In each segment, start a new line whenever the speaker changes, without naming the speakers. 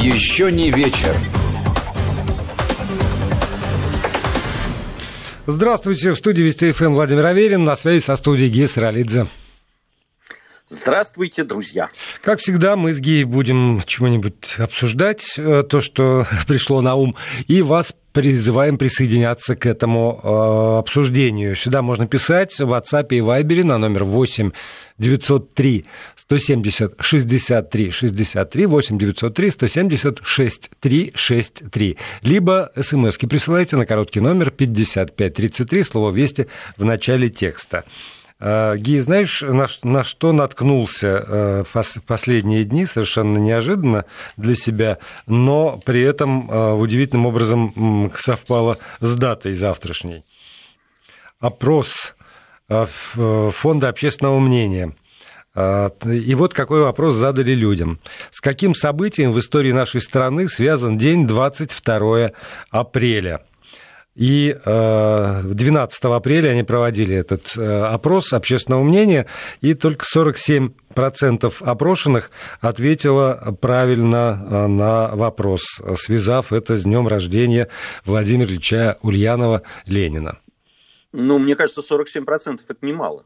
Еще не вечер.
Здравствуйте, в студии Вести ФМ Владимир Аверин, на связи со студией Гея Саралидзе.
Здравствуйте, друзья.
Как всегда, мы с Геей будем чего-нибудь обсуждать, э, то, что пришло на ум, и вас призываем присоединяться к этому э, обсуждению. Сюда можно писать в WhatsApp и Viber на номер 8 903 170 63 63 8 903 170 63 63. Либо смс-ки присылайте на короткий номер 5533, слово «Вести» в начале текста. Э, Ги, знаешь, на, на что наткнулся э, в последние дни, совершенно неожиданно для себя, но при этом э, удивительным образом совпало с датой завтрашней. Опрос Фонда общественного мнения. И вот какой вопрос задали людям. С каким событием в истории нашей страны связан день 22 апреля? И 12 э, апреля они проводили этот э, опрос общественного мнения, и только 47% опрошенных ответило правильно э, на вопрос, связав это с днем рождения Владимира Ильича Ульянова Ленина.
Ну, мне кажется, 47% это немало.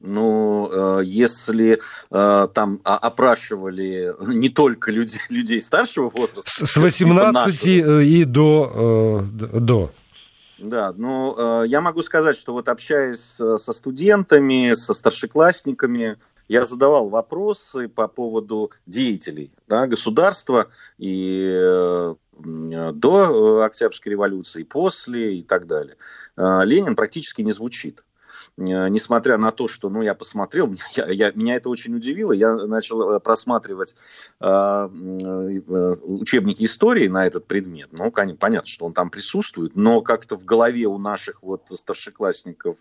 Ну, если э, там опрашивали не только людей, людей старшего возраста.
С 18 типа и до, э, до.
Да, ну, э, я могу сказать, что вот общаясь со студентами, со старшеклассниками, я задавал вопросы по поводу деятелей да, государства и э, до Октябрьской революции, и после, и так далее. Э, Ленин практически не звучит. Э, несмотря на то, что, ну, я посмотрел, я, я, меня это очень удивило, я начал э, просматривать э, э, учебники истории на этот предмет. Ну, конечно, понятно, что он там присутствует, но как-то в голове у наших вот старшеклассников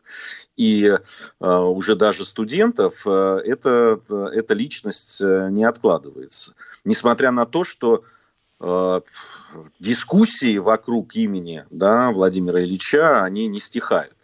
и э, уже даже студентов э, это, эта личность не откладывается. Несмотря на то, что дискуссии вокруг имени да, Владимира Ильича, они не стихают.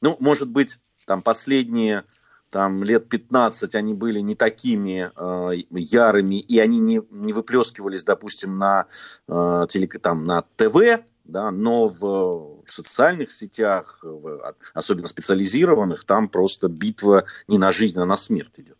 Ну, может быть, там последние там лет 15 они были не такими э, ярыми, и они не, не выплескивались, допустим, на, э, телек, там, на ТВ, да, но в, в социальных сетях, в, особенно специализированных, там просто битва не на жизнь, а на смерть идет.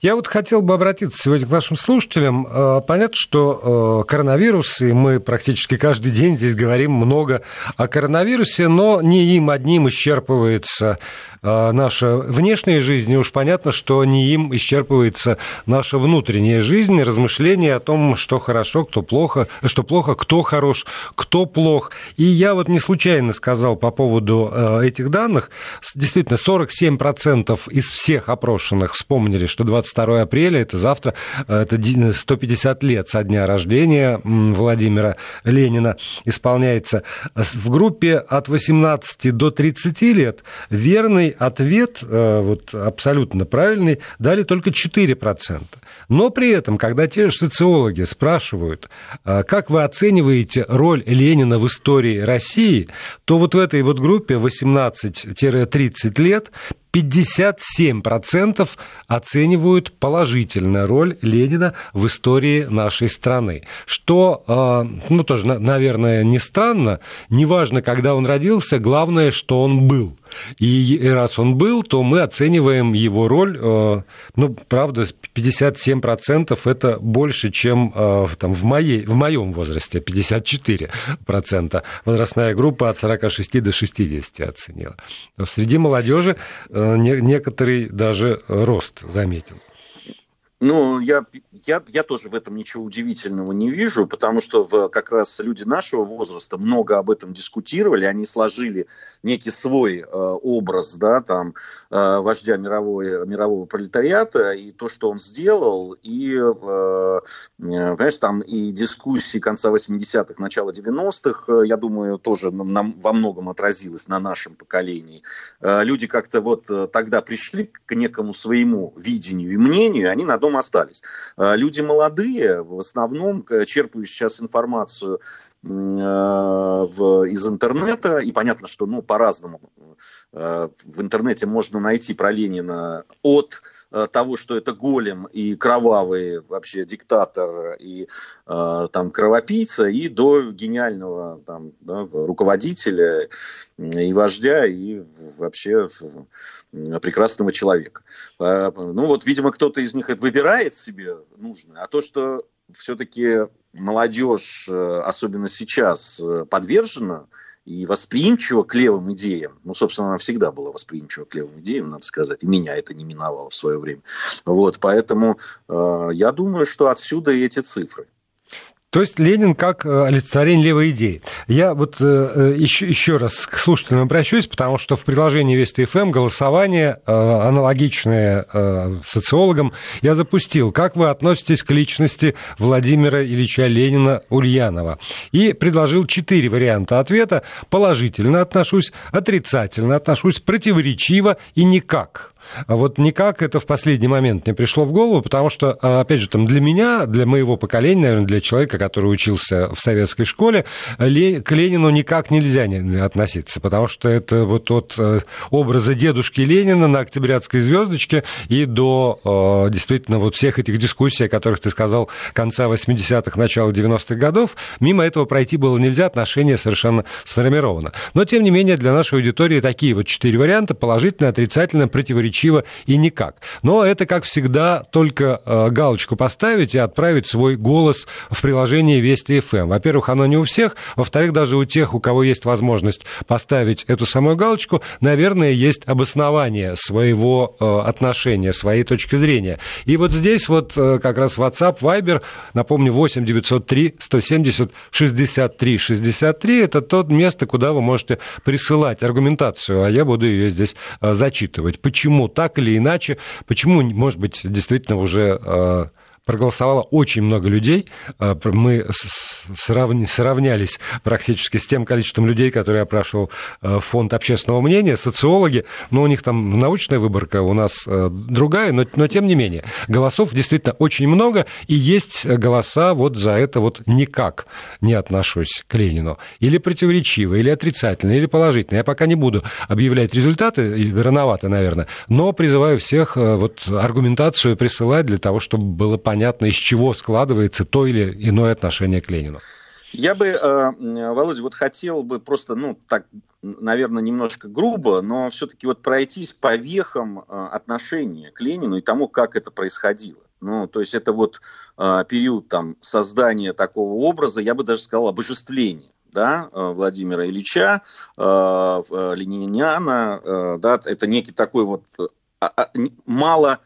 Я вот хотел бы обратиться сегодня к нашим слушателям. Э, понятно, что э, коронавирус, и мы практически каждый день здесь говорим много о коронавирусе, но не им одним исчерпывается наша внешняя жизнь, и уж понятно, что не им исчерпывается наша внутренняя жизнь, размышления о том, что хорошо, кто плохо, что плохо, кто хорош, кто плох. И я вот не случайно сказал по поводу а, этих данных, действительно, 47% из всех опрошенных вспомнили, что 22 апреля, это завтра, а, это 150 лет со дня рождения Владимира Ленина исполняется. В группе от 18 до 30 лет верный ответ, э, вот абсолютно правильный, дали только 4%. Но при этом, когда те же социологи спрашивают, э, как вы оцениваете роль Ленина в истории России, то вот в этой вот группе 18-30 лет 57% оценивают положительную роль Ленина в истории нашей страны. Что, э, ну, тоже, наверное, не странно. Неважно, когда он родился, главное, что он был. И раз он был, то мы оцениваем его роль, э, ну, правда, 57% это больше, чем э, там, в, моей, в моем возрасте, 54%. Возрастная группа от 46 до 60 оценила. Среди молодежи э, некоторый даже рост заметил.
Ну, я, я, я тоже в этом ничего удивительного не вижу, потому что в, как раз люди нашего возраста много об этом дискутировали, они сложили некий свой э, образ, да, там, э, вождя мировой, мирового пролетариата, и то, что он сделал, и, э, э понимаешь, там и дискуссии конца 80-х, начала 90-х, э, я думаю, тоже нам, во многом отразилось на нашем поколении. Э, люди как-то вот э, тогда пришли к некому своему видению и мнению, они на одном остались. А, люди молодые, в основном, черпают сейчас информацию в, из интернета, и понятно, что ну, по-разному в интернете можно найти про Ленина от Э, того, что это голем и кровавый вообще диктатор и э, там кровопийца, и до гениального там да, руководителя и вождя и вообще прекрасного человека. Э, ну вот, видимо, кто-то из них выбирает себе нужное, а то, что все-таки молодежь, особенно сейчас, подвержена и восприимчива к левым идеям. Ну, собственно, она всегда была восприимчива к левым идеям, надо сказать. И меня это не миновало в свое время. Вот, поэтому э, я думаю, что отсюда и эти цифры.
То есть Ленин как э, олицетворение левой идеи. Я вот еще, э, еще раз к слушателям обращусь, потому что в приложении Вести ФМ голосование э, аналогичное социологам я запустил. Как вы относитесь к личности Владимира Ильича Ленина Ульянова? И предложил четыре варианта ответа. Положительно отношусь, отрицательно отношусь, противоречиво и никак. А вот никак это в последний момент не пришло в голову, потому что, а, опять же, там для меня, для моего поколения, наверное, для человека, который учился в советской школе, к Ленину никак нельзя не относиться, потому что это вот от э, образа дедушки Ленина на Октябрятской звездочке и до э, действительно вот всех этих дискуссий, о которых ты сказал, конца 80-х, начала 90-х годов, мимо этого пройти было нельзя, отношение совершенно сформировано. Но, тем не менее, для нашей аудитории такие вот четыре варианта, положительно, отрицательно, противоречивые противоречиво и никак. Но это, как всегда, только э, галочку поставить и отправить свой голос в приложение Вести ФМ. Эм. Во-первых, оно не у всех. Во-вторых, даже у тех, у кого есть возможность поставить эту самую галочку, наверное, есть обоснование своего э, отношения, своей точки зрения. И вот здесь вот э, как раз WhatsApp, Viber, напомню, 8 903 170 63 63, это то место, куда вы можете присылать аргументацию, а я буду ее здесь зачитывать. Почему почему так или иначе, почему, может быть, действительно уже э, проголосовало очень много людей. А, мы сравнялись практически с тем количеством людей, которые опрашивал а, фонд общественного мнения, социологи. Но у них там научная выборка, у нас а, другая, но, но тем не менее. Голосов действительно очень много, и есть голоса вот за это вот никак не отношусь к Ленину. Или противоречиво, или отрицательно, или положительно. Я пока не буду объявлять результаты, рановато, наверное, но призываю всех вот аргументацию присылать для того, чтобы было понятно, понятно, из чего складывается то или иное отношение к Ленину.
Я бы, э, Володя, вот хотел бы просто, ну, так, наверное, немножко грубо, но все-таки вот пройтись по вехам э, отношения к Ленину и тому, как это происходило. Ну, то есть это вот э, период там создания такого образа, я бы даже сказал, обожествления да, Владимира Ильича, э, Лениниана, да, это некий такой вот а, а, мало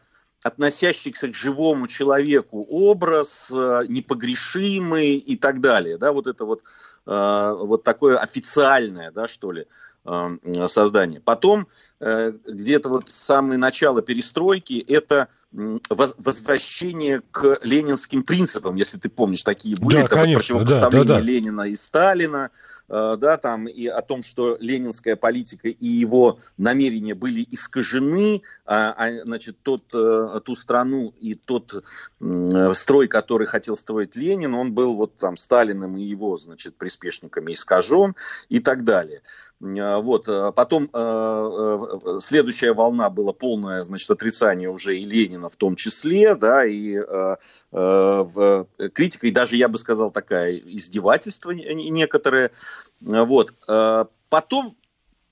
относящийся к живому человеку образ, э, непогрешимый и так далее. Да, вот это вот, э, вот такое официальное, да, что ли, э, создание. Потом, где-то вот самое начало перестройки, это возвращение к ленинским принципам, если ты помнишь, такие были, да, это конечно, вот противопоставление да, да, да. Ленина и Сталина, да, там, и о том, что ленинская политика и его намерения были искажены, а, а значит, тот, э, ту страну и тот строй, который хотел строить Ленин, он был вот там Сталиным и его, значит, приспешниками искажен и так далее. Э, вот. Э, потом э, следующая волна была полное значит, отрицание уже и Ленина в том числе, да, и критика, и даже, я бы сказал, такая издевательство некоторые. Вот. Потом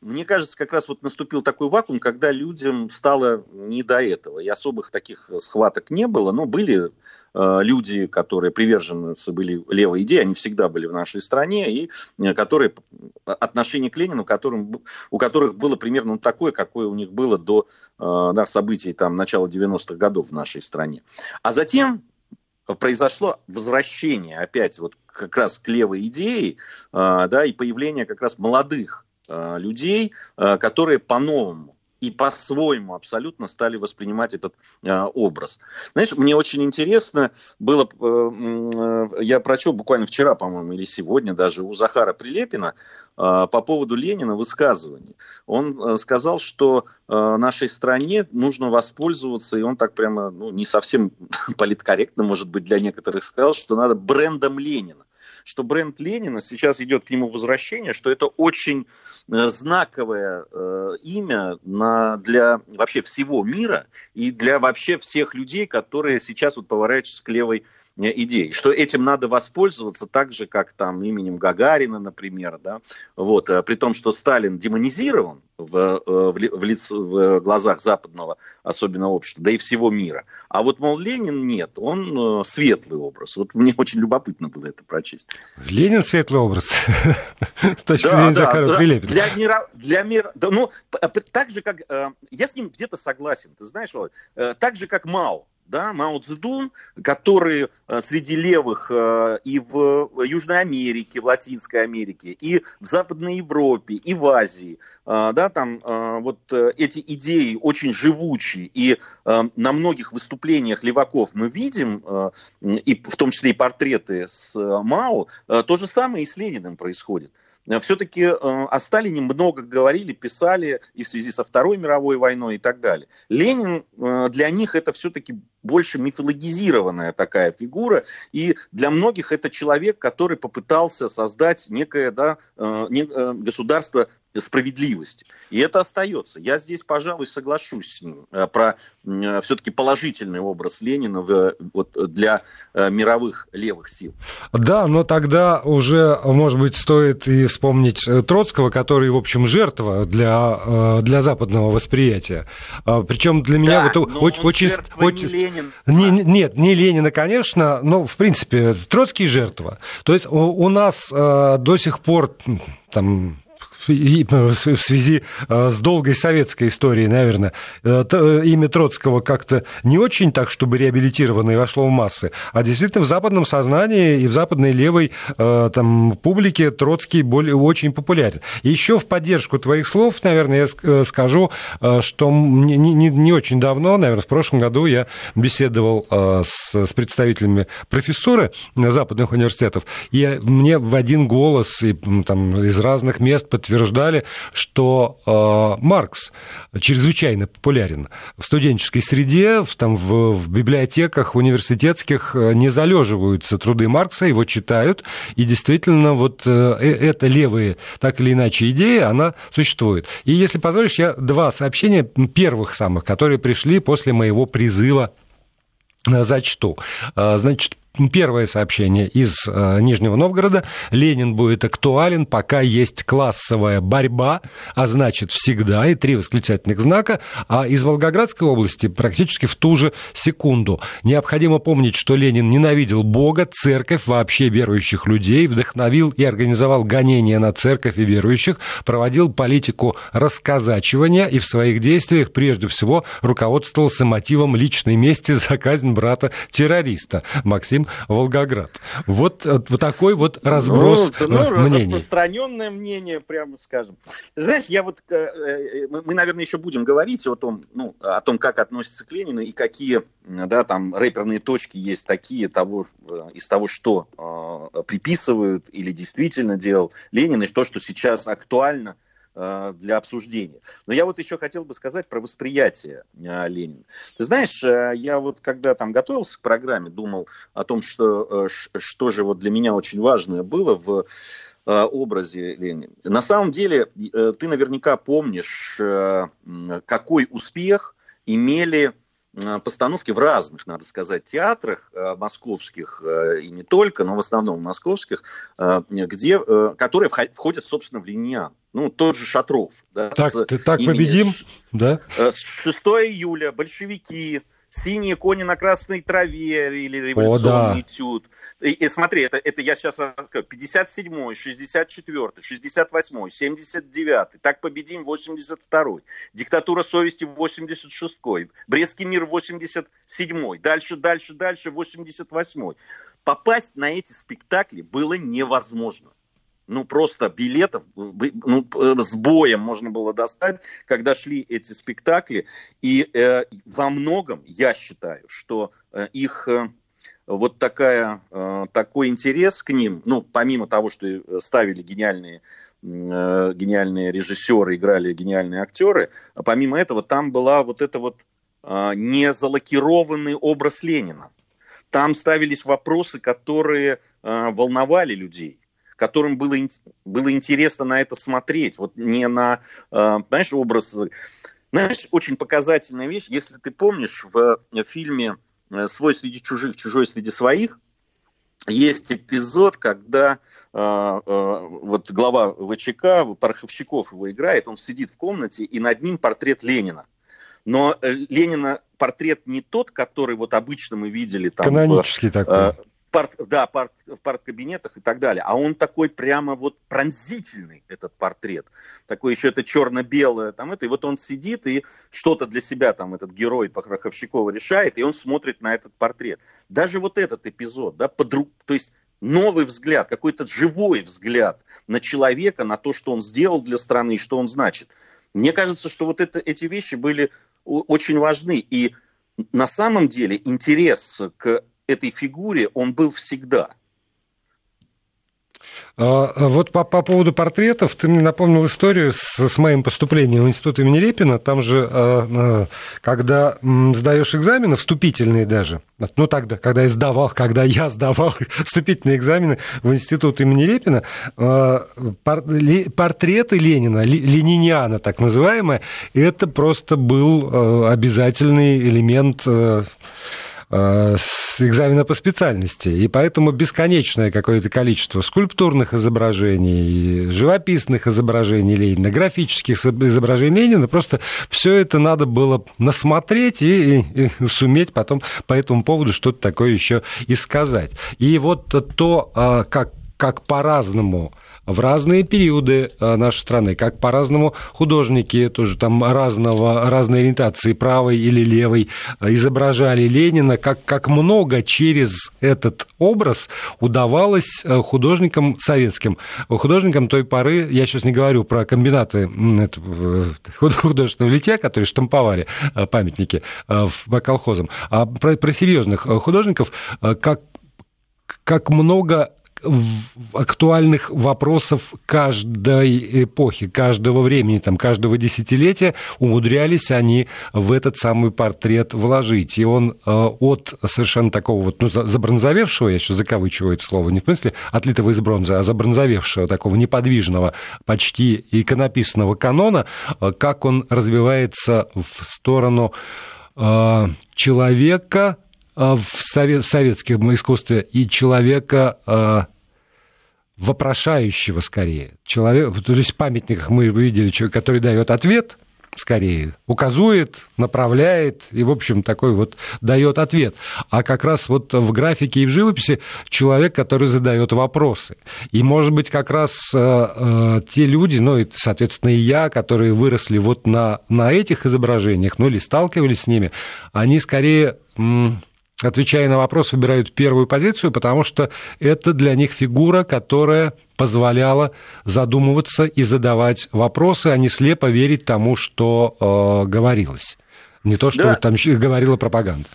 мне кажется, как раз вот наступил такой вакуум, когда людям стало не до этого. И особых таких схваток не было, но были э, люди, которые приверженцы были левой идеи, они всегда были в нашей стране, и э, которые отношение к Ленину, которым, у которых было примерно такое, какое у них было до э, да, событий там, начала 90-х годов в нашей стране. А затем произошло возвращение опять вот как раз к левой идее, э, да, и появление как раз молодых Э, людей, э, которые по-новому и по-своему абсолютно стали воспринимать этот э, образ. Знаешь, мне очень интересно было, э, э, я прочел буквально вчера, по-моему, или сегодня даже у Захара Прилепина по поводу Ленина высказывание. Он э, сказал, что нашей стране нужно воспользоваться, и он так прямо, ну, не совсем политкорректно, может быть, для некоторых сказал, что надо брендом Ленина что бренд Ленина, сейчас идет к нему возвращение, что это очень э, знаковое э, имя на, для вообще всего мира и для вообще всех людей, которые сейчас вот поворачиваются к левой идей, что этим надо воспользоваться так же, как там именем Гагарина, например, да, вот, э, при том, что Сталин демонизирован в, э, в, в, лиц, в глазах западного, особенно общества, да и всего мира. А вот, мол, Ленин нет, он э, светлый образ. Вот мне очень любопытно было это прочесть.
Ленин светлый образ? С точки зрения Захарова Прилепина.
Для мира, для мира, ну, так же, как, я с ним где-то согласен, ты знаешь, так же, как Мао, да, Мао Цзэдун, который э, среди левых э, и в Южной Америке, в Латинской Америке, и в Западной Европе, и в Азии, э, да, там вот эти идеи очень живучие, и на многих выступлениях леваков мы видим, и в том числе и портреты с Мао, то же самое и с Лениным происходит все-таки о Сталине много говорили, писали и в связи со Второй мировой войной и так далее. Ленин для них это все-таки больше мифологизированная такая фигура, и для многих это человек, который попытался создать некое да, э, э, государство справедливости. И это остается. Я здесь, пожалуй, соглашусь с ним э, про все-таки положительный образ Ленина в, вот, для мировых левых сил.
Да, но тогда уже, может быть, стоит и вспомнить Троцкого, который, в общем, жертва для, для западного восприятия. А, Причем для меня
да, вот очень... очень, очень
Ленин. Не, нет, не Ленина, конечно, но, в принципе, Троцкий жертва. То есть у, у нас э, до сих пор там в связи э, с долгой советской историей, наверное, э, э, имя Троцкого как-то не очень так, чтобы реабилитировано и вошло в массы, а действительно в западном сознании и в западной левой там, публике Троцкий более, очень популярен. еще в поддержку твоих слов, наверное, я скажу, что не, не, не очень давно, наверное, в прошлом году я беседовал с, с представителями профессуры западных университетов, и мне в один голос и, там, из разных мест подтвердили, утверждали, что э, Маркс чрезвычайно популярен в студенческой среде, в, там, в, в библиотеках университетских э, не залеживаются труды Маркса, его читают, и действительно вот э, эта левая, так или иначе, идея, она существует. И если позволишь, я два сообщения первых самых, которые пришли после моего призыва зачту. Значит, Первое сообщение из э, Нижнего Новгорода. Ленин будет актуален, пока есть классовая борьба, а значит всегда, и три восклицательных знака. А из Волгоградской области практически в ту же секунду. Необходимо помнить, что Ленин ненавидел Бога, церковь, вообще верующих людей, вдохновил и организовал гонения на церковь и верующих, проводил политику расказачивания и в своих действиях прежде всего руководствовался мотивом личной мести за казнь брата-террориста. Максим Волгоград. Вот, э, вот такой вот разброс ну, ну,
э, мнений. Распространенное мнение, прямо скажем. Знаешь, я вот, э, мы, наверное, еще будем говорить о том, ну, о том, как относится к Ленину и какие, да, там, рэперные точки есть такие того, из того, что э, приписывают или действительно делал Ленин, и то, что сейчас актуально – для обсуждения. Но я вот еще хотел бы сказать про восприятие э, Ленина. Ты знаешь, э, я вот когда там готовился к программе, думал о том, что, что же вот для меня очень важное было в образе Ленина. На самом деле, ты наверняка помнишь, какой успех имели постановки в разных, надо сказать, театрах московских и не только, но в основном московских, где, которые входят, собственно, в линиан ну, тот же Шатров.
Да, так, с так победим, да?
С 6 июля большевики, синие кони на красной траве или революционный О, да. этюд. И, и смотри, это, это я сейчас 57-й, 64-й, 68-й, 79-й, так победим 82-й, диктатура совести 86-й, Брестский мир 87-й, дальше, дальше, дальше 88-й. Попасть на эти спектакли было невозможно ну, просто билетов ну, с боем можно было достать, когда шли эти спектакли. И э, во многом я считаю, что э, их э, вот такая, э, такой интерес к ним, ну, помимо того, что ставили гениальные, э, гениальные режиссеры, играли гениальные актеры, а помимо этого там была вот эта вот э, не образ Ленина. Там ставились вопросы, которые э, волновали людей которым было, было интересно на это смотреть. Вот не на, э, знаешь, образ... Знаешь, очень показательная вещь, если ты помнишь, в фильме э, «Свой среди чужих, чужой среди своих» есть эпизод, когда э, э, вот глава ВЧК, Пороховщиков его играет, он сидит в комнате, и над ним портрет Ленина. Но э, Ленина портрет не тот, который вот обычно мы видели там.
Канонический в, такой. Э,
парт, да, парт, в парткабинетах и так далее. А он такой прямо вот пронзительный, этот портрет. Такой еще это черно-белое там это. И вот он сидит и что-то для себя там этот герой Пороховщикова решает, и он смотрит на этот портрет. Даже вот этот эпизод, да, подруг, то есть новый взгляд, какой-то живой взгляд на человека, на то, что он сделал для страны и что он значит. Мне кажется, что вот это, эти вещи были очень важны. И на самом деле интерес к этой фигуре он был всегда.
А, а вот по, по поводу портретов, ты мне напомнил историю с, с моим поступлением в институт имени Репина. Там же, а, когда сдаешь экзамены, вступительные даже, ну тогда, когда я сдавал, когда я сдавал вступительные экзамены в институт имени Репина, портреты Ленина, Лениниана так называемые, это просто был обязательный элемент с экзамена по специальности. И поэтому бесконечное какое-то количество скульптурных изображений, живописных изображений Ленина, графических изображений Ленина, просто все это надо было насмотреть и, и, и суметь потом по этому поводу что-то такое еще и сказать. И вот то, а, как, как по-разному в разные периоды э, нашей страны, как по-разному художники тоже там разного, разной ориентации, правой или левой, э, изображали Ленина, как, как много через этот образ удавалось э, художникам советским, художникам той поры, я сейчас не говорю про комбинаты художественного литья, которые штамповали памятники в колхозам, а про, про серьезных художников, как как много актуальных вопросов каждой эпохи, каждого времени, там, каждого десятилетия умудрялись они в этот самый портрет вложить. И он э, от совершенно такого вот, ну, забронзовевшего, я сейчас закавычиваю это слово, не в смысле отлитого из бронзы, а забронзовевшего, такого неподвижного, почти иконописного канона, э, как он развивается в сторону э, человека, в, совет, в советском искусстве и человека вопрошающего скорее. Человек, то есть в памятниках мы видели человека, который дает ответ, скорее, указует, направляет и, в общем, такой вот дает ответ. А как раз вот в графике и в живописи человек, который задает вопросы. И, может быть, как раз э, э, те люди, ну, и, соответственно, и я, которые выросли вот на, на этих изображениях, ну, или сталкивались с ними, они скорее отвечая на вопрос, выбирают первую позицию, потому что это для них фигура, которая позволяла задумываться и задавать вопросы, а не слепо верить тому, что э, говорилось. Не то, что да. там говорила пропаганда.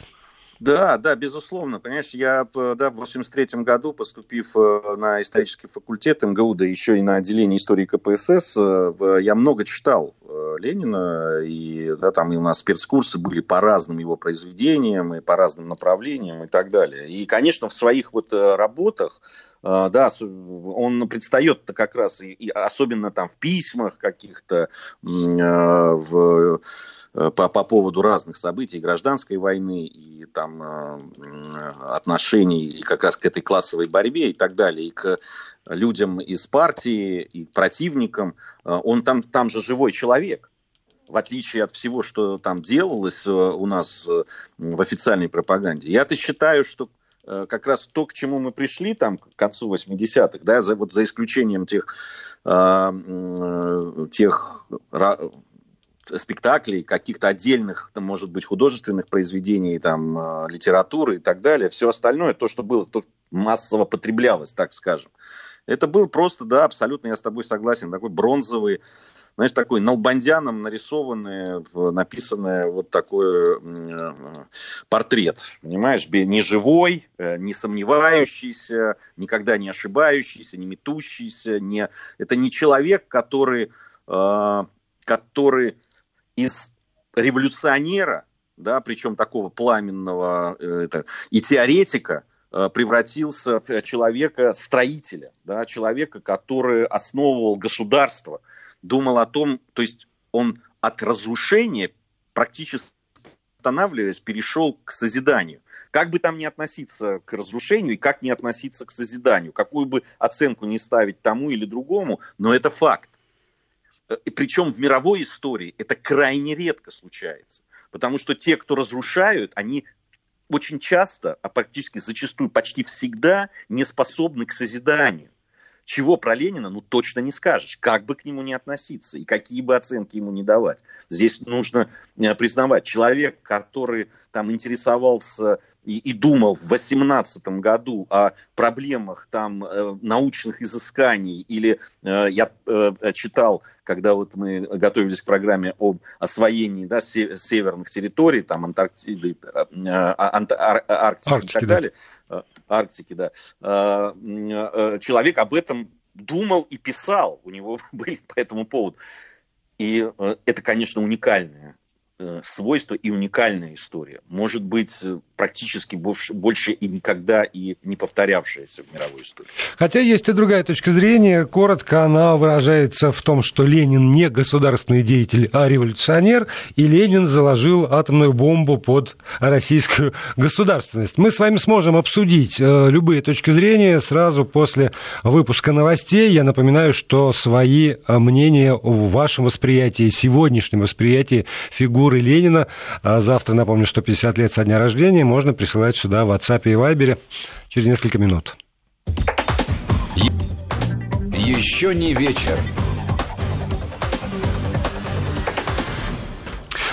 Да, да, безусловно. Понимаешь, я да, в 83 году, поступив э, на исторический факультет МГУ, да еще и на отделение истории КПСС, э, я много читал Ленина, и да, там и у нас спецкурсы были по разным его произведениям, и по разным направлениям и так далее. И, конечно, в своих вот работах, да, он предстает как раз, и, и особенно там в письмах каких-то, в Э, по, по поводу разных событий гражданской войны и там э, отношений и как раз к этой классовой борьбе и так далее, и к людям из партии, и противникам. Э, он там, там же живой человек в отличие от всего, что там делалось у нас в официальной пропаганде. Я-то считаю, что как раз то, к чему мы пришли там к концу 80-х, да, за, вот за исключением тех, э, тех спектаклей, каких-то отдельных, там, может быть, художественных произведений, там, э, литературы и так далее. Все остальное, то, что было, то массово потреблялось, так скажем. Это был просто, да, абсолютно, я с тобой согласен, такой бронзовый, знаешь, такой налбандяном нарисованный, написанный вот такой э, портрет, понимаешь, не живой, э, не сомневающийся, никогда не ошибающийся, не метущийся, не... это не человек, который, который из революционера да, причем такого пламенного это, и теоретика, превратился в человека-строителя, да, человека, который основывал государство, думал о том, то есть он от разрушения практически останавливаясь, перешел к созиданию. Как бы там ни относиться к разрушению и как не относиться к созиданию, какую бы оценку не ставить тому или другому, но это факт. И причем в мировой истории это крайне редко случается. Потому что те, кто разрушают, они очень часто, а практически зачастую почти всегда не способны к созиданию. Чего про Ленина, ну, точно не скажешь. Как бы к нему не относиться и какие бы оценки ему не давать. Здесь нужно э, признавать, человек, который там интересовался и, и думал в 18 году о проблемах там э, научных изысканий, или э, я читал, когда вот мы готовились к программе об освоении да, северных территорий, там Антарктиды, э, э Ант, Ар, Арктики, Арктики и так да. далее, Арктики, да, э, э, человек об этом думал и писал, у него были по этому поводу. И э, это, конечно, уникальное свойство и уникальная история. Может быть, э, практически больше, и никогда и не повторявшаяся в мировой истории.
Хотя есть и другая точка зрения. Коротко она выражается в том, что Ленин не государственный деятель, а революционер, и Ленин заложил атомную бомбу под российскую государственность. Мы с вами сможем обсудить э, любые точки зрения сразу после выпуска новостей. Я напоминаю, что свои мнения в вашем восприятии, сегодняшнем восприятии фигуры фигуры Ленина. А завтра, напомню, 150 лет со дня рождения. Можно присылать сюда в WhatsApp и Viber через несколько минут.
Еще не вечер.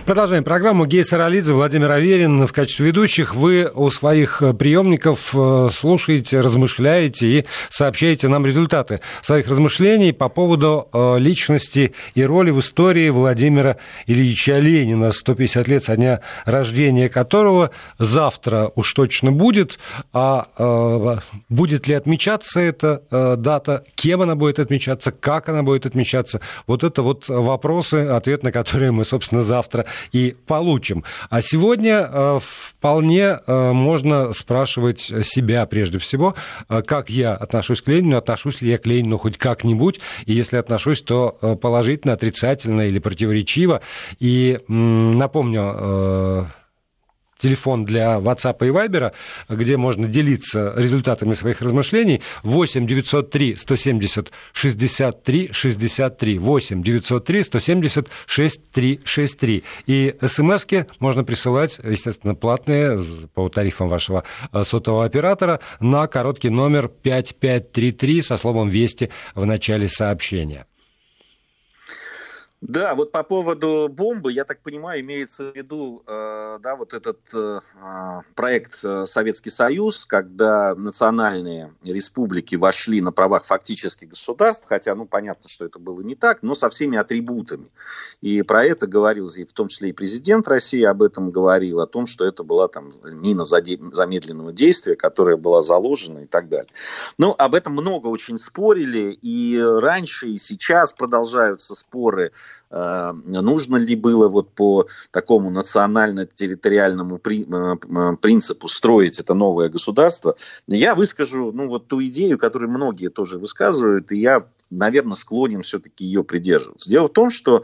Продолжаем программу. Гей Саралидзе, Владимир Аверин в качестве ведущих. Вы у своих э, приемников э, слушаете, размышляете и сообщаете нам результаты своих размышлений по поводу э, личности и роли в истории Владимира Ильича Ленина, 150 лет со дня рождения которого завтра уж точно будет. А будет ли отмечаться эта дата, кем она будет отмечаться, как она будет отмечаться, вот это вот вопросы, ответ на которые мы, собственно, завтра и получим. А сегодня э, вполне э, можно спрашивать себя прежде всего, э, как я отношусь к Ленину, отношусь ли я к Ленину хоть как-нибудь, и если отношусь, то положительно, отрицательно или противоречиво. И напомню, телефон для WhatsApp и Viber, где можно делиться результатами своих размышлений. 8 903 170 63 63. 8 903 170 63 63. И смс можно присылать, естественно, платные по тарифам вашего э, сотового оператора на короткий номер 5533 со словом «Вести» в начале сообщения.
Да, вот по поводу бомбы, я так понимаю, имеется в виду, э, да, вот этот э, а, проект э, Советский Союз, когда национальные республики вошли на правах фактически государств, хотя, ну, понятно, что это было не так, но со всеми атрибутами. И про это говорил, и в том числе и президент России об этом говорил, о том, что это была там мина замедленного действия, которая была заложена и так далее. Ну, об этом много очень спорили, и раньше, и сейчас продолжаются споры нужно ли было вот по такому национально-территориальному э, принципу строить это новое государство, я выскажу ну, вот ту идею, которую многие тоже высказывают, и я наверное, склонен все-таки ее придерживаться. Дело в том, что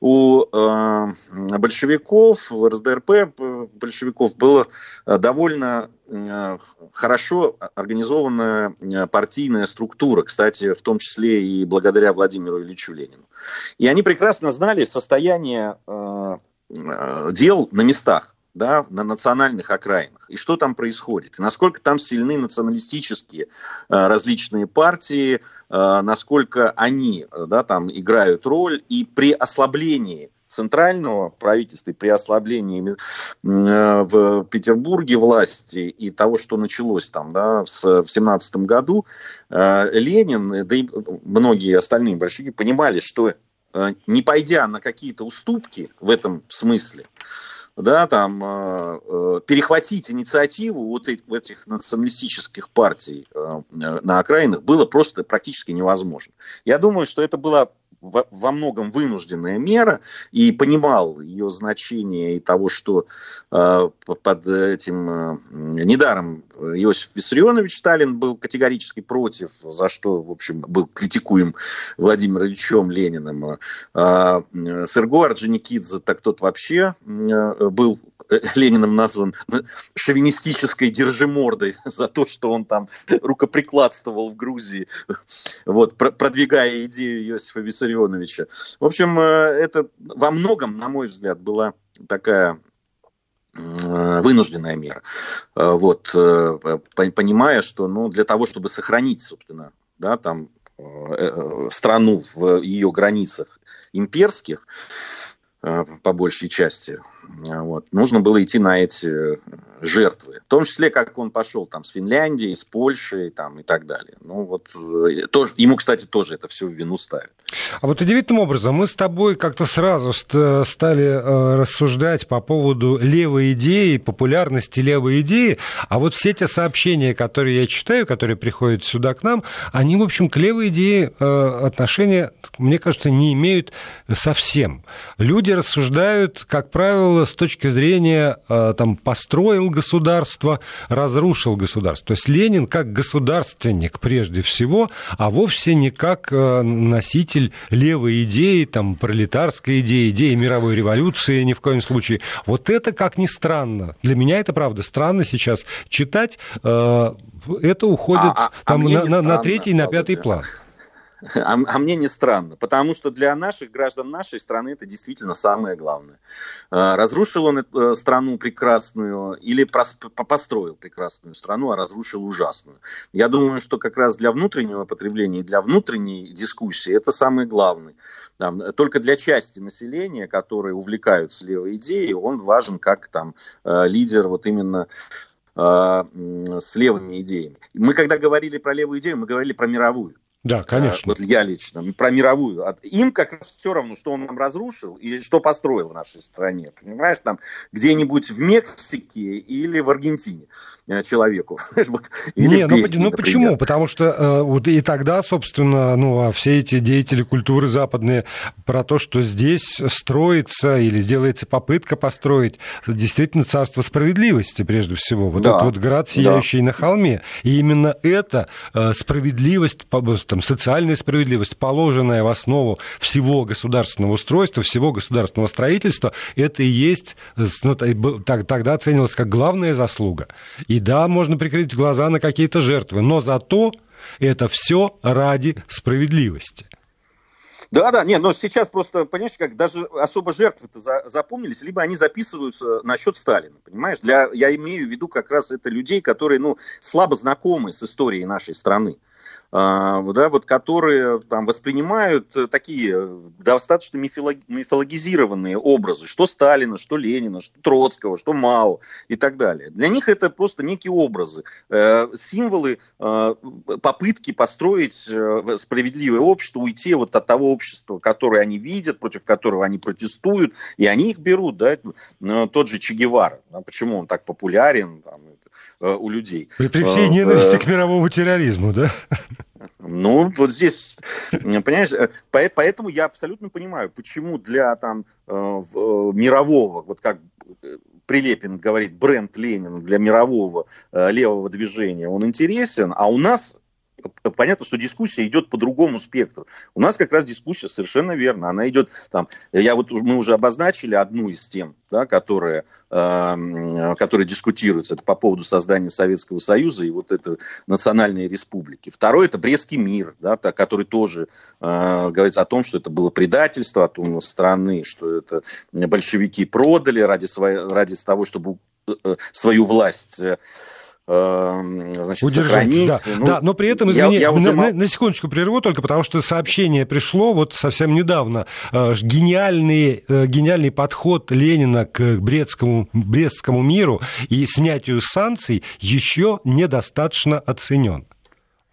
у э, большевиков, в РСДРП большевиков было довольно э, хорошо организованная э, партийная структура, кстати, в том числе и благодаря Владимиру Ильичу Ленину. И они прекрасно знали состояние э, э дел на местах да, на национальных окраинах, и что там происходит, и насколько там сильны националистические э, различные партии, э, насколько они да, там играют роль, и при ослаблении центрального правительства, при ослаблении э, в Петербурге власти и того, что началось там да, в 17 году, э, Ленин, да и многие остальные большевики понимали, что э, не пойдя на какие-то уступки в этом смысле, да, там, э, э, перехватить инициативу вот этих националистических партий э, на окраинах было просто практически невозможно. Я думаю, что это была во многом вынужденная мера, и понимал ее значение и того, что э, под этим э, недаром Иосиф Виссарионович Сталин был категорически против, за что, в общем, был критикуем Владимиром Ильичем Лениным. А Серго Орджоникидзе, так тот вообще был Лениным назван шовинистической держимордой за то, что он там рукоприкладствовал в Грузии, вот, продвигая идею Иосифа Виссарионовича. В общем, э, это во многом, на мой взгляд, была такая э, вынужденная мера. Э, вот, понимая, что ну, для того, чтобы сохранить, собственно, да, там, страну в ее границах имперских, по большей части. Вот. Нужно было идти на эти жертвы. В том числе, как он пошел там с Финляндией, с Польшей там, и так далее. Ну, вот, э, тоже, ему, кстати, тоже это все в вину ставят.
А вот удивительным образом мы с тобой как-то сразу стали э, рассуждать по поводу левой идеи, популярности левой идеи, а вот все те сообщения, которые я читаю, которые приходят сюда к нам, они, в общем, к левой идее отношения, мне кажется, не имеют совсем. Люди рассуждают, как правило, с точки зрения э, там, построил государство, разрушил государство. То есть Ленин как государственник прежде всего, а вовсе не как э, носитель левой идеи, там, пролетарской идеи, идеи мировой революции ни в коем случае. Вот это, как ни странно, для меня это правда странно сейчас читать, э, это уходит а, а, там, а на, на, на третий, на пятый план.
А, а мне не странно, потому что для наших граждан нашей страны это действительно самое главное. А, разрушил он э, страну прекрасную или построил прекрасную страну, а разрушил ужасную. Я думаю, что как раз для внутреннего потребления и для внутренней дискуссии это самое главное. Только для части населения, которые увлекаются левой идеей, он важен как там э, лидер вот именно э, с левыми идеями. Мы когда говорили про левую идею, мы говорили про мировую.
Да, конечно.
Вот я лично, про мировую. Им как раз все равно, что он нам разрушил или что построил в нашей стране. Понимаешь, там где-нибудь в Мексике или в Аргентине э, человеку.
или Не, ну, Бельгии, ну почему? Потому что э, вот и тогда, собственно, ну, а все эти деятели культуры западные про то, что здесь строится или сделается попытка построить действительно царство справедливости, прежде всего. Вот да, этот вот град, сияющий да. на холме. И именно эта э, справедливость там, социальная справедливость, положенная в основу всего государственного устройства, всего государственного строительства, это и есть, ну, тогда оценивалось как главная заслуга. И да, можно прикрыть глаза на какие-то жертвы, но зато это все ради справедливости.
Да, да, нет, но сейчас просто, понимаешь, как даже особо жертвы-то за, запомнились, либо они записываются на счет Сталина, понимаешь? Для, я имею в виду как раз это людей, которые, ну, слабо знакомы с историей нашей страны. А, да, вот, которые там, воспринимают э, такие э, достаточно мифологизированные образы, что Сталина, что Ленина, что Троцкого, что Мао и так далее. Для них это просто некие образы, э, символы попытки построить справедливое общество, уйти вот от того общества, которое они видят, против которого они протестуют, и они их берут, да, тот же Че Гевара, да, почему он так популярен там, у людей.
При, при всей ненависти к мировому терроризму, да?
Ну, вот здесь, понимаешь, э, поэтому я абсолютно понимаю, почему для там э, э, мирового, вот как Прилепин говорит, бренд Ленина для мирового левого движения, он интересен, а у нас понятно, что дискуссия идет по другому спектру. У нас как раз дискуссия совершенно верно. Она идет там, я вот мы уже обозначили одну из тем, да, которая, э, которая дискутируется, это по поводу создания Советского Союза и вот этой национальной республики. Второй это Брестский мир, да, который тоже э, говорится о том, что это было предательство от страны, что это большевики продали ради, своей, ради того, чтобы э, свою власть
Эм, значит, Удержать, сохранить. Да, ну, да, но при этом, извини, я, я уже... на, на секундочку прерву только, потому что сообщение пришло вот совсем недавно. Э, гениальный, э, гениальный подход Ленина к Брестскому, Брестскому миру и снятию санкций еще недостаточно оценен.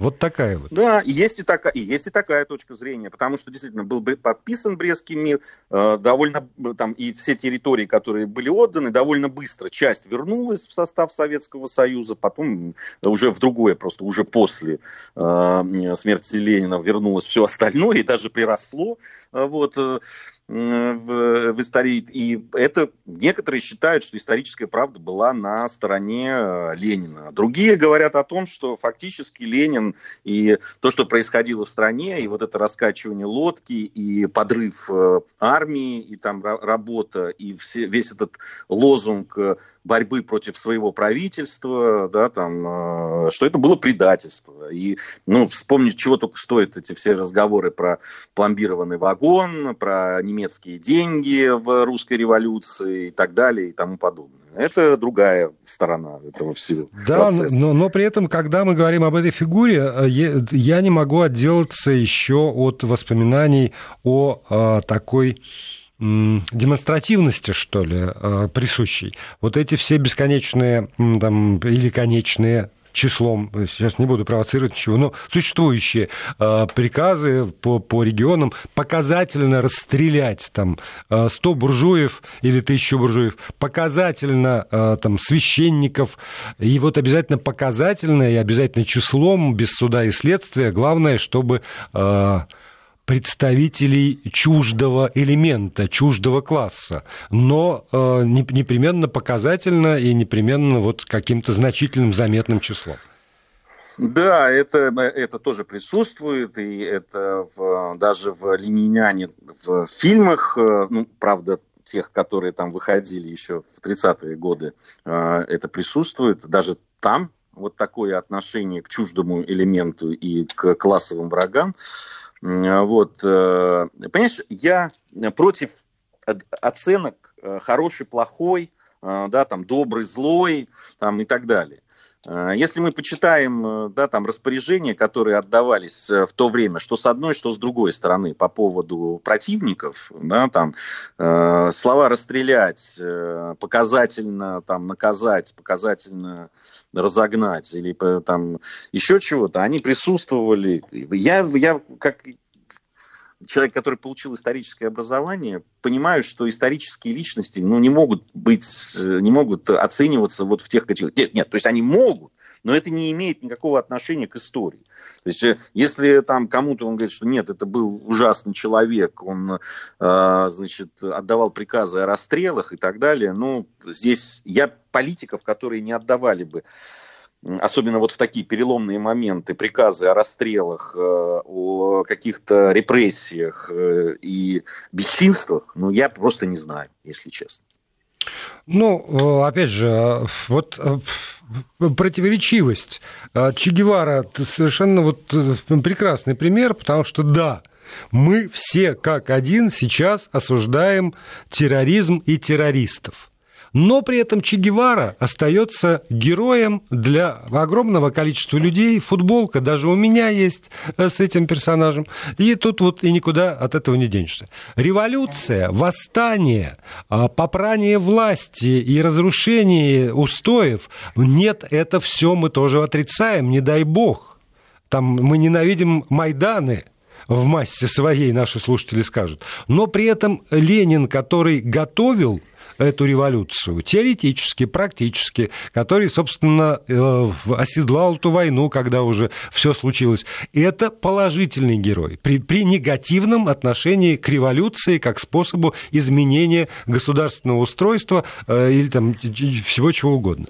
Вот такая вот.
Да, есть и, такая, и есть и такая точка зрения, потому что действительно был подписан Брестский мир, э, довольно там и все территории, которые были отданы, довольно быстро часть вернулась в состав Советского Союза, потом уже в другое, просто уже после э, смерти Ленина вернулось все остальное и даже приросло. Э, вот, э, в, в истории. И это некоторые считают, что историческая правда была на стороне э, Ленина. Другие говорят о том, что фактически Ленин и то, что происходило в стране, и вот это раскачивание лодки, и подрыв э, армии, и там работа, и все, весь этот лозунг э, борьбы против своего правительства, да, там, что это было предательство. И, ну, вспомнить, чего только стоят эти все разговоры про пломбированный вагон, про немецкие деньги в русской революции и так далее и тому подобное. Это другая сторона этого всего
да, процесса. Но, но при этом, когда мы говорим об этой фигуре, э, я не могу отделаться еще от воспоминаний о, о э, такой демонстративности, что ли, э, присущей. Вот эти все бесконечные там, или конечные числом, сейчас не буду провоцировать ничего, но существующие э, приказы по, по регионам показательно расстрелять там 100 э, буржуев или 1000 буржуев, показательно э, там священников, и вот обязательно показательно и обязательно числом, без суда и следствия, главное, чтобы представителей чуждого элемента, чуждого класса, но э, непременно показательно и непременно вот каким-то значительным заметным числом.
Да, это, это тоже присутствует, и это в, даже в Лениняне, в фильмах, э, ну, правда, тех, которые там выходили еще в 30-е годы, э, это присутствует. Даже там вот такое отношение к чуждому элементу и к классовым врагам. Вот. Э, понимаешь, я против оценок э, хороший, плохой, э, да, там, добрый, злой там, и так далее. Э, если мы почитаем э, да, там, распоряжения, которые отдавались э, в то время, что с одной, что с другой стороны по поводу противников, да, там, э, слова расстрелять, э, показательно там, наказать, показательно разогнать или там, еще чего-то, они присутствовали. Я, я как человек, который получил историческое образование, понимаю, что исторические личности ну, не могут быть, э, не могут оцениваться вот в тех категориях. Нет, нет, то есть они могут, но это не имеет никакого отношения к истории. То есть, э, если там кому-то он говорит, что нет, это был ужасный человек, он, э, значит, отдавал приказы о расстрелах и так далее, ну, здесь я политиков, которые не отдавали бы особенно вот в такие переломные моменты, приказы о расстрелах, э, о каких-то репрессиях э, и бесчинствах, ну, я просто не знаю, если честно.
Ну, э, опять же, вот противоречивость. Че Гевара совершенно вот прекрасный пример, потому что да, мы все как один сейчас осуждаем терроризм и террористов но при этом Че Гевара остается героем для огромного количества людей. Футболка даже у меня есть э, с этим персонажем. И тут вот и никуда от этого не денешься. Революция, восстание, а, попрание власти и разрушение устоев. Нет, это все мы тоже отрицаем, не дай бог. Там мы ненавидим Майданы, в массе своей наши слушатели скажут. Но при этом Ленин, который готовил эту революцию, теоретически, практически, который, собственно, э, оседлал эту войну, когда уже все случилось. Это положительный герой при, при негативном отношении к революции как способу изменения государственного устройства э, или там всего чего угодно.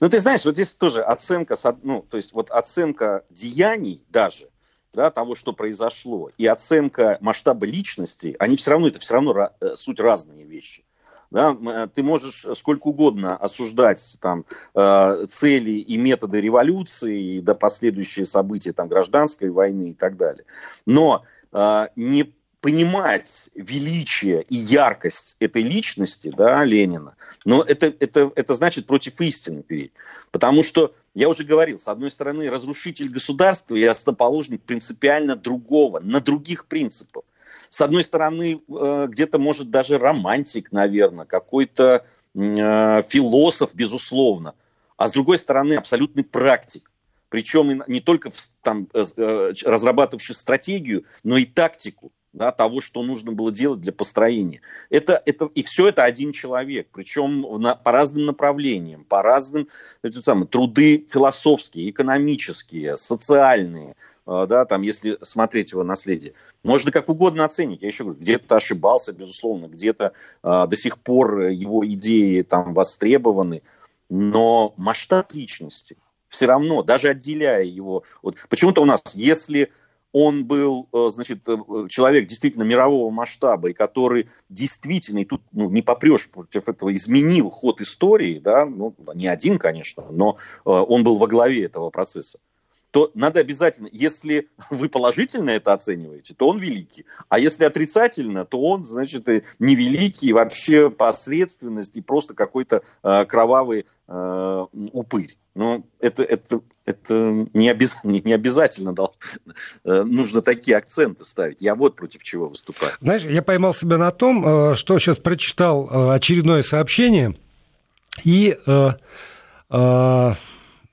Ну, ты знаешь, вот здесь тоже оценка, ну, то есть вот оценка деяний даже, да, того, что произошло, и оценка масштаба личности, они все равно, это все равно э, суть разные вещи. Да, э, ты можешь сколько угодно осуждать там, э, цели и методы революции, и до последующие события там, гражданской войны и так далее. Но э, не понимать величие и яркость этой личности, да, Ленина, но это, это, это значит против истины переть. Потому что, я уже говорил, с одной стороны, разрушитель государства и основоположник принципиально другого, на других принципах с одной стороны, э, где-то может даже романтик, наверное, какой-то э, философ, безусловно, а с другой стороны, абсолютный практик. причем не только там, разрабатывавший стратегию, но и тактику да, того, что нужно было делать для построения. Это, это, и все это один человек, причем на, по разным направлениям, по разным это самое, труды философские, экономические, социальные, э, да, там, если смотреть его наследие. Можно как угодно оценить. Я еще говорю, где-то ошибался, безусловно, где-то э, до сих пор его идеи там востребованы, но масштаб личности все равно, даже отделяя его, вот почему-то у нас, если он был, э, значит, э, человек действительно мирового масштаба, и который действительно, и тут ну, не попрешь против этого, изменил ход истории, да, ну, не один, конечно, но э, он был во главе этого процесса то надо обязательно, если вы положительно это оцениваете, то он великий. А если отрицательно, то он, значит, невеликий, вообще посредственность и просто какой-то э, кровавый э, упырь. Но это, это, это не, обяз... не обязательно дал... Э, нужно такие акценты ставить. Я вот против чего выступаю.
Знаешь, я поймал себя на том, э, что сейчас прочитал э, очередное сообщение, и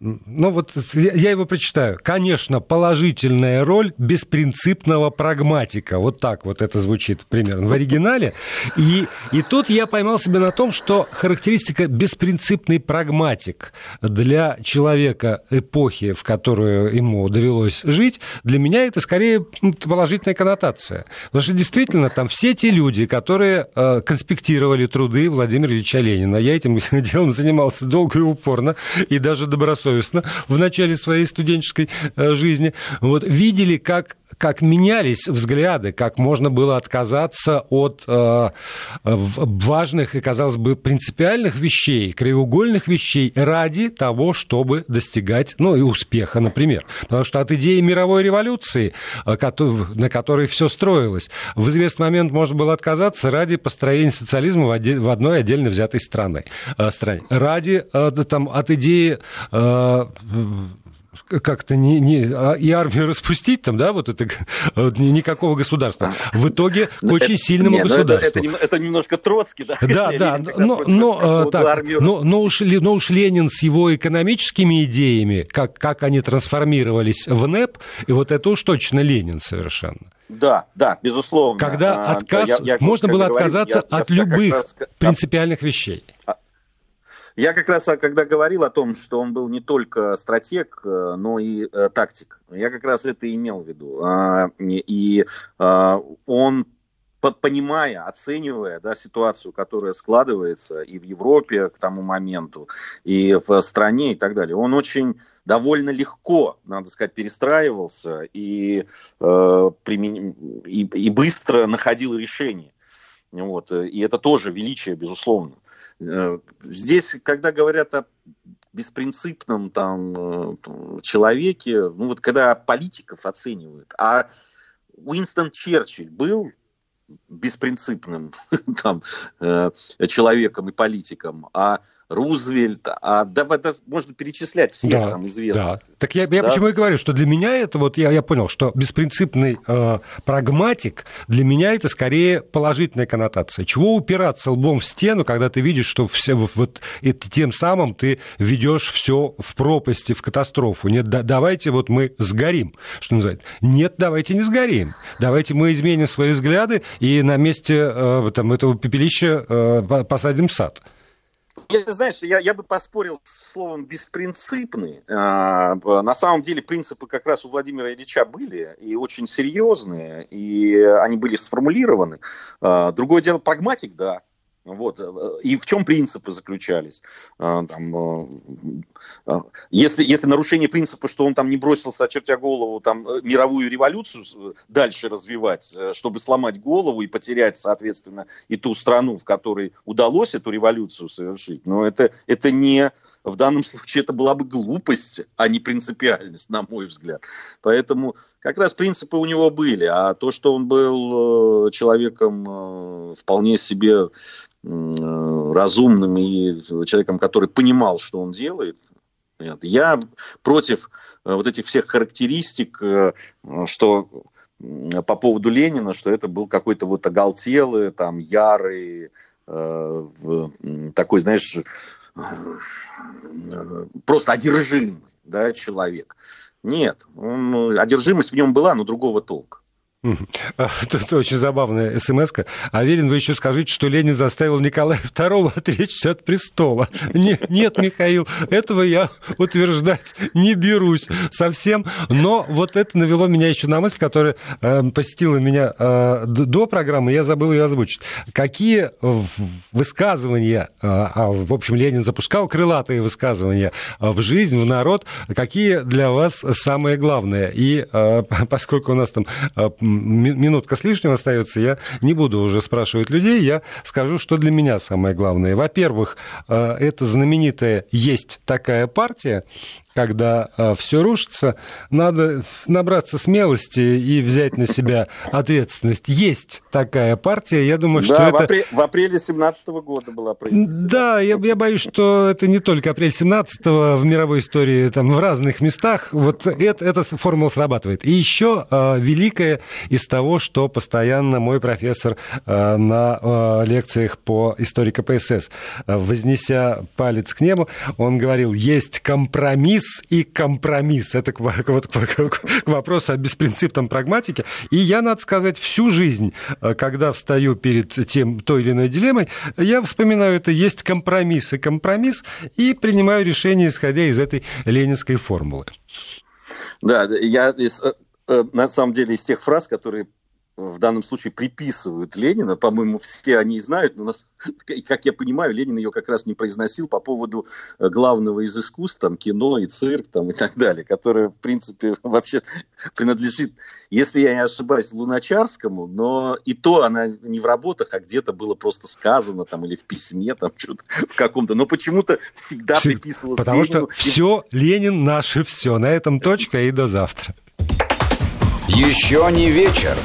ну вот я его прочитаю. Конечно, положительная роль беспринципного прагматика. Вот так вот это звучит примерно в оригинале. И, и тут я поймал себя на том, что характеристика беспринципный прагматик для человека эпохи, в которую ему довелось жить, для меня это скорее положительная коннотация. Потому что действительно там все те люди, которые э, конспектировали труды Владимира Ильича Ленина. Я этим делом занимался долго и упорно, и даже добросовестно добросовестно в начале своей студенческой э, жизни, вот, видели, как как менялись взгляды, как можно было отказаться от э, важных и, казалось бы, принципиальных вещей, краеугольных вещей ради того, чтобы достигать, ну, и успеха, например. Потому что от идеи мировой революции, э, на которой все строилось, в известный момент можно было отказаться ради построения социализма в одной отдельно взятой э, стране. Ради э, там, от идеи как-то не, не, а, и армию распустить там, да, вот это никакого государства. В итоге к ну, очень сильному нет, государству.
Это, это, это немножко Троцкий, да?
Да, да, но, но, так, но, но, уж, но уж Ленин с его экономическими идеями, как, как они трансформировались в НЭП, и вот это уж точно Ленин совершенно.
Да, да, безусловно.
Когда а, отказ, я, я, можно было отказаться я, от я любых раз... принципиальных вещей.
Я как раз, а, когда говорил о том, что он был не только стратег, э, но и э, тактик, я как раз это имел в виду. А, и а, он понимая, оценивая да, ситуацию, которая складывается и в Европе к тому моменту, и в стране и так далее, он очень довольно легко, надо сказать, перестраивался и, э, примен... и, и быстро находил решение. Вот. И это тоже величие, безусловно. Э, здесь, когда говорят о беспринципном там э, человеке, ну вот когда политиков оценивают, а Уинстон Черчилль был беспринципным там, э, человеком и политиком, а Рузвельт, а да, да, можно перечислять всех да, там известных. Да.
Так я, я да? почему и говорю, что для меня это вот я, я понял, что беспринципный э, прагматик для меня это скорее положительная коннотация. Чего упираться лбом в стену, когда ты видишь, что все вот это, тем самым ты ведешь все в пропасти, в катастрофу. Нет, да, давайте вот мы сгорим, что называется. Нет, давайте не сгорим. Давайте мы изменим свои взгляды и на месте э, там, этого пепелища э, посадим сад.
Я, знаешь, я, я бы поспорил с словом беспринципный. А, на самом деле принципы как раз у Владимира Ильича были и очень серьезные, и они были сформулированы. А, другое дело прагматик, да. Вот. И в чем принципы заключались? А, там, если, если нарушение принципа, что он там не бросился, очертя голову, там, мировую революцию дальше развивать, э, чтобы сломать голову и потерять, соответственно, и ту страну, в которой удалось эту революцию совершить, но это, это не, в данном случае это была бы глупость, а не принципиальность, на мой взгляд. Поэтому как раз принципы у него были, а то, что он был э, человеком э, вполне себе разумным и человеком, который понимал, что он делает, я против э, вот этих всех характеристик, э, что по поводу Ленина, что это был какой-то вот оголтелый, там, ярый, э, такой, знаешь, просто одержимый. да, человек. Нет, он, одержимость в нем была, но другого толка.
Тут очень забавная смс -ка. Аверин, вы еще скажите, что Ленин заставил Николая II отречься от престола. Нет, нет, Михаил, этого я утверждать не берусь совсем. Но вот это навело меня еще на мысль, которая э, посетила меня э, до программы, я забыл ее озвучить. Какие высказывания, э, а, в общем, Ленин запускал крылатые высказывания э, в жизнь, в народ, какие для вас самые главные? И поскольку у нас там минутка с лишним остается, я не буду уже спрашивать людей, я скажу, что для меня самое главное. Во-первых, э, это знаменитая «Есть такая партия», когда э, все рушится, надо набраться смелости и взять на себя ответственность. Есть такая партия, я думаю, что
да,
это...
В, апреле, в апреле 2017 года была произнесена.
Да, я, я боюсь, что это не только апрель 17 в мировой истории, там в разных местах. Вот это, эта формула срабатывает. И еще э, великое из того, что постоянно мой профессор э, на э, лекциях по истории КПСС, э, вознеся палец к небу, он говорил, есть компромисс и компромисс. Это к, вот, к, к вопросу о беспринципном прагматике. И я, надо сказать, всю жизнь, э, когда встаю перед тем, той или иной дилеммой, я вспоминаю, это есть компромисс и компромисс, и принимаю решение, исходя из этой ленинской формулы.
Да, я из, э, э, на самом деле из тех фраз, которые в данном случае приписывают Ленина. По-моему, все они знают, но, нас, как я понимаю, Ленин ее как раз не произносил по поводу э, главного из искусств, там, кино и цирк там, и так далее, которое, в принципе, вообще принадлежит, если я не ошибаюсь, Луначарскому, но и то она не в работах, а где-то было просто сказано там или в письме там что-то в каком-то, но почему-то всегда приписывалось
Потому Ленину. что все, Ленин наше все. На этом точка и до завтра.
Еще не вечер.